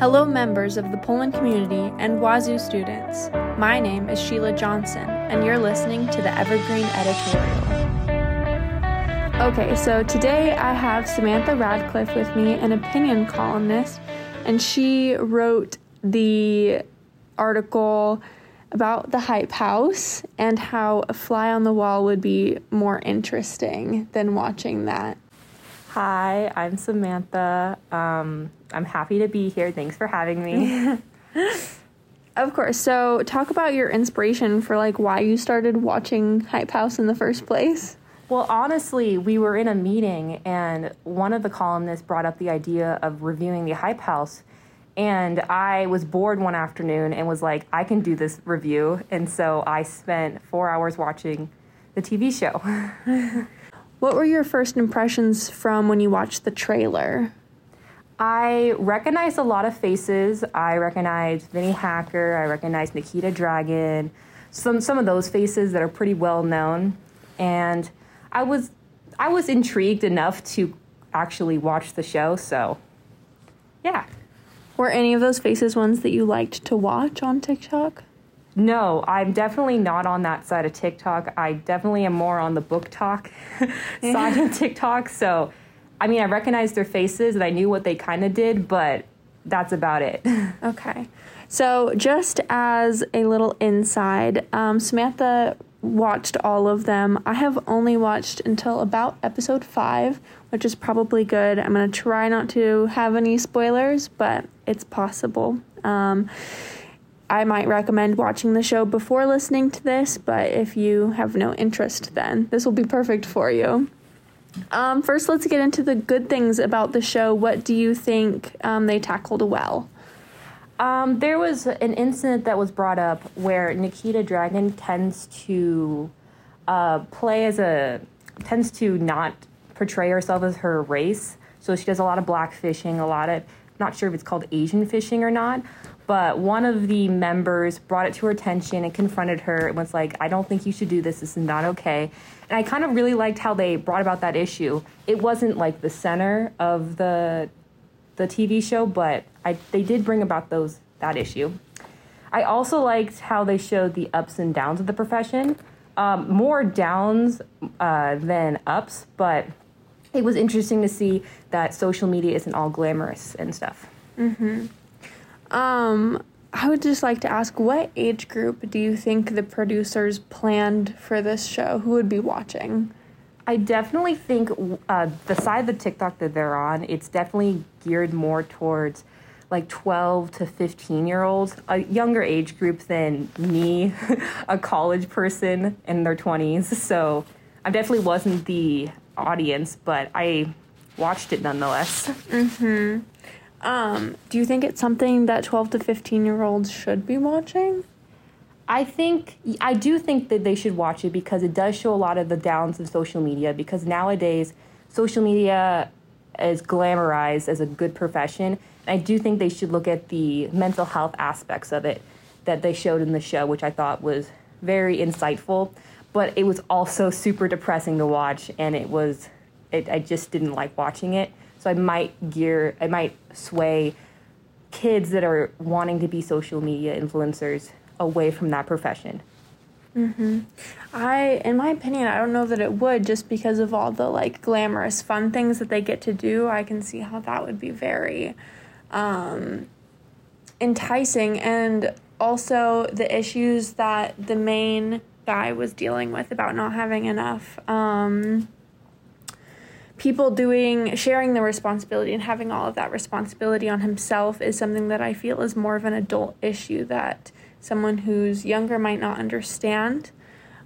Hello, members of the Pullman community and Wazoo students. My name is Sheila Johnson, and you're listening to the Evergreen Editorial. Okay, so today I have Samantha Radcliffe with me, an opinion columnist, and she wrote the article about the Hype House and how a fly on the wall would be more interesting than watching that. Hi, I'm Samantha. Um, I'm happy to be here. Thanks for having me. Of course. So, talk about your inspiration for like why you started watching Hype House in the first place. well, honestly, we were in a meeting and one of the columnists brought up the idea of reviewing the Hype House. And I was bored one afternoon and was like, I can do this review. And so I spent four hours watching the TV show. What were your first impressions from when you watched the trailer? I recognized a lot of faces. I recognized Vinnie Hacker. I recognized Nikita Dragun. Some some of those faces that are pretty well known, and I was I was intrigued enough to actually watch the show. So, yeah. Were any of those faces ones that you liked to watch on TikTok? No, I'm definitely not on that side of TikTok. I definitely am more on the BookTok side of TikTok. So, I mean, I recognized their faces and I knew what they kind of did, but that's about it. Okay. So, just as a little inside, um, Samantha watched all of them. I have only watched until about episode five, which is probably good. I'm going to try not to have any spoilers, but it's possible. Um, I might recommend watching the show before listening to this, but if you have no interest, then this will be perfect for you. Um, first, let's get into the good things about the show. What do you think um, they tackled well? Um, there was an incident that was brought up where Nikita Dragun tends to uh, play as a tends to not portray herself as her race. So she does a lot of black fishing, a lot of not sure if it's called Asian fishing or not. But one of the members brought it to her attention and confronted her and was like, I don't think you should do this. This is not okay. And I kind of really liked how they brought about that issue. It wasn't like the center of the the TV show, but I, they did bring about those that issue. I also liked how they showed the ups and downs of the profession. Um, more downs uh, than ups, but it was interesting to see that social media isn't all glamorous and stuff. Um, I would just like to ask what age group do you think the producers planned for this show? Who would be watching? I definitely think uh, the side of the TikTok that they're on, it's definitely geared more towards like 12 to 15 year olds, a younger age group than me, a college person in their 20s. So I definitely wasn't the audience, but I watched it nonetheless. Um, do you think it's something that 12 to 15 year olds should be watching? I think I do think that they should watch it because it does show a lot of the downs of social media because nowadays social media is glamorized as a good profession. I do think they should look at the mental health aspects of it that they showed in the show, which I thought was very insightful, but it was also super depressing to watch and it was it, I just didn't like watching it. So I might gear I might sway kids that are wanting to be social media influencers away from that profession. I, in my opinion, I don't know that it would just because of all the like glamorous fun things that they get to do. I can see how that would be very um, enticing. And also the issues that the main guy was dealing with about not having enough. Um, people doing sharing the responsibility and having all of that responsibility on himself is something that I feel is more of an adult issue that someone who's younger might not understand.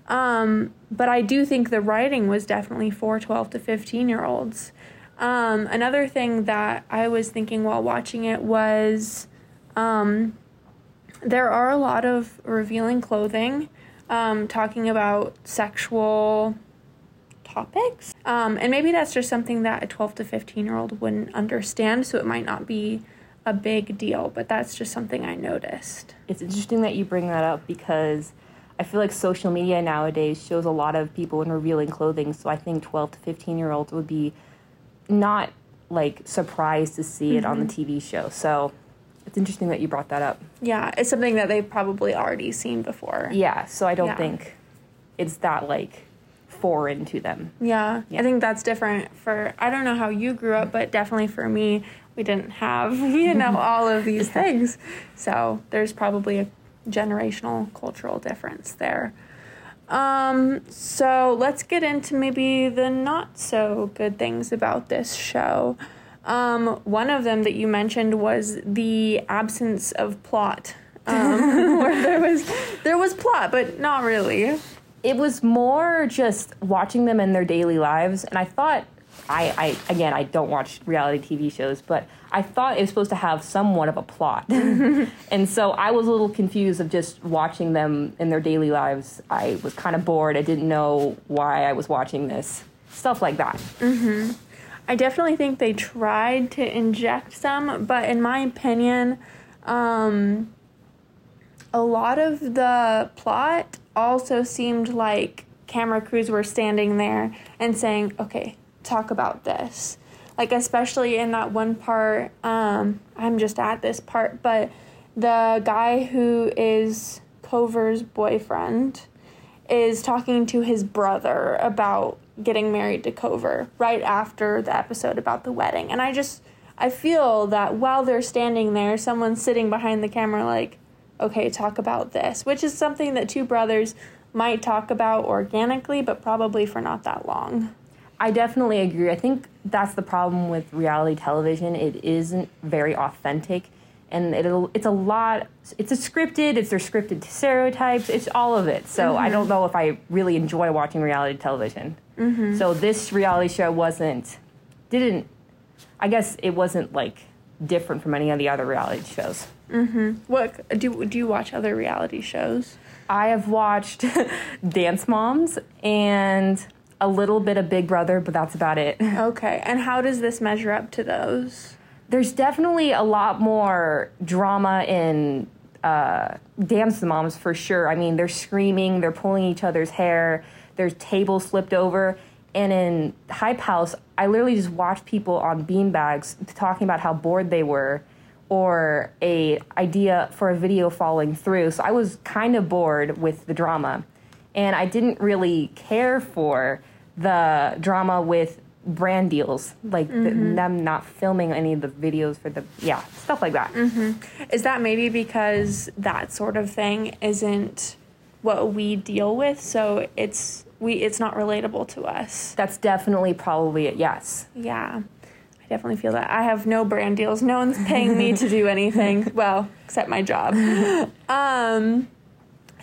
Um, but I do think the writing was definitely for 12 to 15 year olds. Um, another thing that I was thinking while watching it was um, there are a lot of revealing clothing, um, talking about sexual topics. Um, and maybe that's just something that a 12 to 15 year old wouldn't understand, so it might not be a big deal, but that's just something I noticed. It's interesting that you bring that up because I feel like social media nowadays shows a lot of people in revealing clothing. So I think 12 to 15 year olds would be not like surprised to see it on the TV show. So it's interesting that you brought that up. Yeah, it's something that they've probably already seen before. Yeah, so I don't Yeah. think it's that like foreign to them. Yeah, Yeah. I think that's different for I don't know how you grew up, but definitely for me, we didn't have, you know, all of these things. So, there's probably a generational cultural difference there. Um, so let's get into maybe the not so good things about this show. Um, one of them that you mentioned was the absence of plot. Um, where there was there was plot, but not really. It was more just watching them in their daily lives, and I thought, I, I again, I don't watch reality TV shows, but I thought it was supposed to have somewhat of a plot, and so I was a little confused of just watching them in their daily lives. I was kind of bored. I didn't know why I was watching this, stuff like that. I definitely think they tried to inject some, but in my opinion, um, a lot of the plot also seemed like camera crews were standing there and saying, okay, talk about this. Like, especially in that one part, um, I'm just at this part, but the guy who is Kouvr's boyfriend is talking to his brother about getting married to Cover right after the episode about the wedding. And I just I feel that while they're standing there, someone's sitting behind the camera like, "Okay, talk about this," which is something that two brothers might talk about organically, but probably for not that long. I definitely agree. I think that's the problem with reality television. It isn't very authentic, and it'll it's a lot. It's a scripted. It's their scripted stereotypes. It's all of it. So I mm-hmm. don't know if I really enjoy watching reality television. Mm-hmm. So this reality show wasn't didn't. I guess it wasn't like different from any of the other reality shows. What do do you watch other reality shows? I have watched Dance Moms and a little bit of Big Brother, but that's about it. Okay, and how does this measure up to those? there's definitely a lot more drama in uh, Dance Moms for sure. I mean, they're screaming, they're pulling each other's hair, there's tables flipped over. And in Hype House, I literally just watched people on beanbags talking about how bored they were or a idea for a video falling through. So I was kind of bored with the drama. And I didn't really care for the drama with brand deals, like th- mm-hmm. them not filming any of the videos for the, yeah, stuff like that. Mm-hmm. Is that maybe because that sort of thing isn't what we deal with, so it's we it's not relatable to us? That's definitely probably it, yes. Yeah. I definitely feel that. I have no brand deals. No one's paying me to do anything. Well, except my job. Um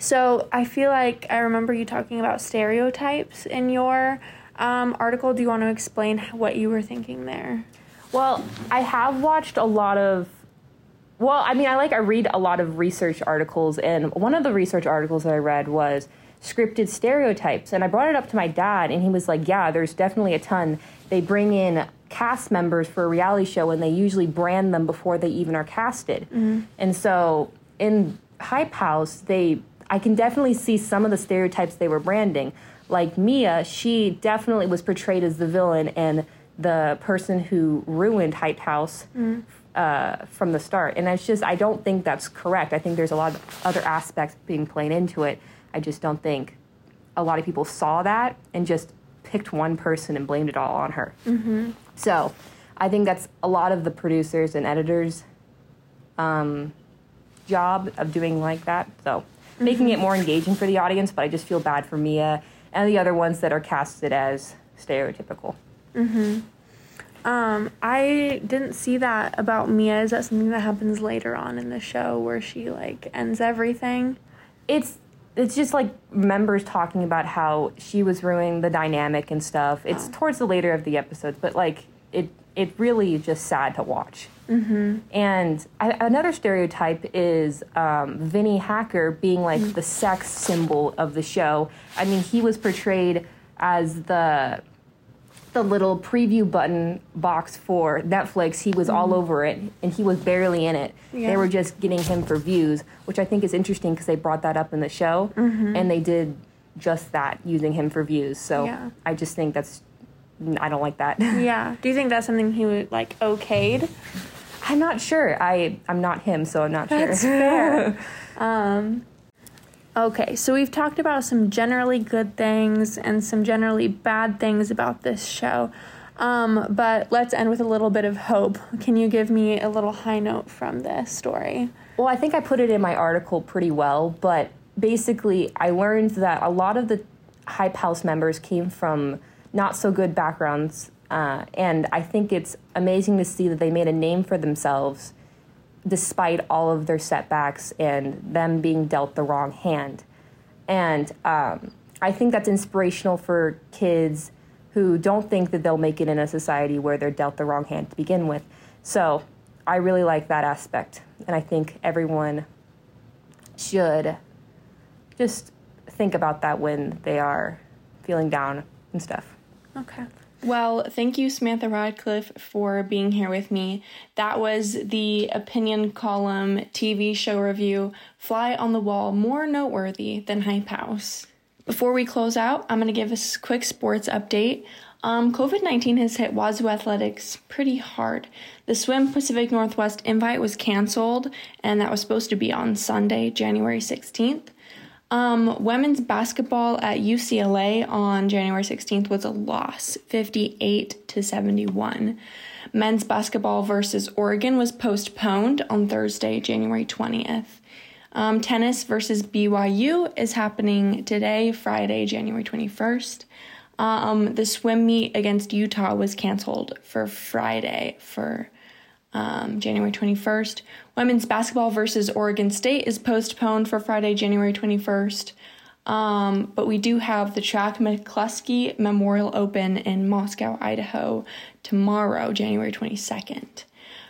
so I feel like I remember you talking about stereotypes in your um, article. Do you want to explain what you were thinking there? Well, I have watched a lot of. Well, I mean, I like I read a lot of research articles, and one of the research articles that I read was scripted stereotypes, and I brought it up to my dad, and he was like, "Yeah, there's definitely a ton. They bring in cast members for a reality show, and they usually brand them before they even are casted, and so in Hype House, they I can definitely see some of the stereotypes they were branding. Like Mia, she definitely was portrayed as the villain and the person who ruined Hype House uh, from the start. And it's just, I don't think that's correct. I think there's a lot of other aspects being played into it. I just don't think a lot of people saw that and just picked one person and blamed it all on her. Mm-hmm. So I think that's a lot of the producers and editors' um, job of doing like that. So making it more engaging for the audience, but I just feel bad for Mia and the other ones that are casted as stereotypical. Um, I didn't see that about Mia. Is that something that happens later on in the show where she like ends everything? It's it's just like members talking about how she was ruining the dynamic and stuff. It's towards the later of the episodes, but like it it really is just sad to watch. Mm-hmm. And I, another stereotype is um, Vinnie Hacker being like the sex symbol of the show. I mean, he was portrayed as the the little preview button box for Netflix. He was all over it, and he was barely in it. Yeah. They were just getting him for views, which I think is interesting because they brought that up in the show, and they did just that, using him for views. So Yeah. I just think that's I don't like that. Yeah. Do you think that's something he would like okayed? I'm not sure. I I'm not him, so I'm not That's sure. fair. um, okay, so we've talked about some generally good things and some generally bad things about this show. Um, but let's end with a little bit of hope. Can you give me a little high note from this story? Well, I think I put it in my article pretty well, but basically, I learned that a lot of the Hype House members came from not so good backgrounds, uh, and I think it's amazing to see that they made a name for themselves despite all of their setbacks and them being dealt the wrong hand. And um, I think that's inspirational for kids who don't think that they'll make it in a society where they're dealt the wrong hand to begin with. So I really like that aspect. And I think everyone should just think about that when they are feeling down and stuff. Okay. Well, thank you, Samantha Radcliffe, for being here with me. That was the opinion column TV show review, Fly on the Wall, more noteworthy than Hype House. Before we close out, I'm going to give a quick sports update. Um, COVID 19 has hit Wazoo Athletics pretty hard. The Swim Pacific Northwest invite was canceled, and that was supposed to be on Sunday, January 16th. Um, women's basketball at UCLA on January 16th was a loss, 58 to 71. Men's basketball versus Oregon was postponed on Thursday, January 20th. Um, tennis versus BYU is happening today, Friday, January 21st. Um, the swim meet against Utah was canceled for Friday for um, January 21st. Women's basketball versus Oregon State is postponed for Friday, January 21st. Um, but we do have the Track McCluskey Memorial Open in Moscow, Idaho tomorrow, January 22nd.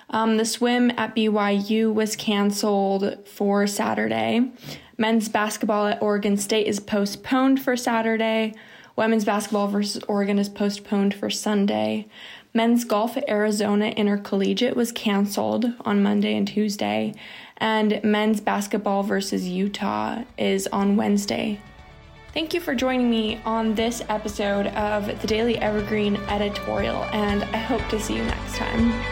Um, the swim at BYU was canceled for Saturday. Men's basketball at Oregon State is postponed for Saturday. Women's basketball versus Oregon is postponed for Sunday. Men's golf at Arizona Intercollegiate was canceled on Monday and Tuesday. And men's basketball versus Utah is on Wednesday. Thank you for joining me on this episode of the Daily Evergreen editorial, and I hope to see you next time.